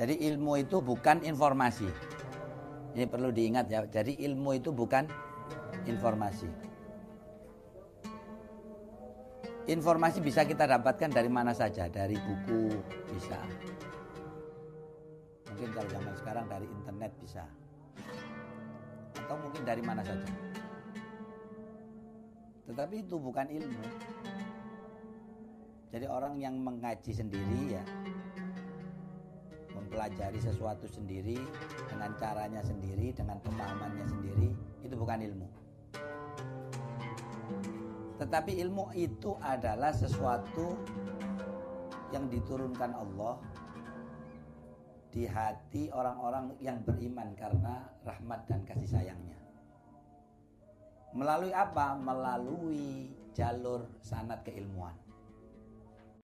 Jadi ilmu itu bukan informasi. Ini perlu diingat ya. Jadi ilmu itu bukan informasi. Informasi bisa kita dapatkan dari mana saja, dari buku bisa. Mungkin kalau zaman sekarang dari internet bisa. Atau mungkin dari mana saja. Tetapi itu bukan ilmu. Jadi orang yang mengaji sendiri ya mempelajari sesuatu sendiri dengan caranya sendiri, dengan pemahamannya sendiri, itu bukan ilmu. Tetapi ilmu itu adalah sesuatu yang diturunkan Allah di hati orang-orang yang beriman karena rahmat dan kasih sayangnya. Melalui apa? Melalui jalur sanat keilmuan.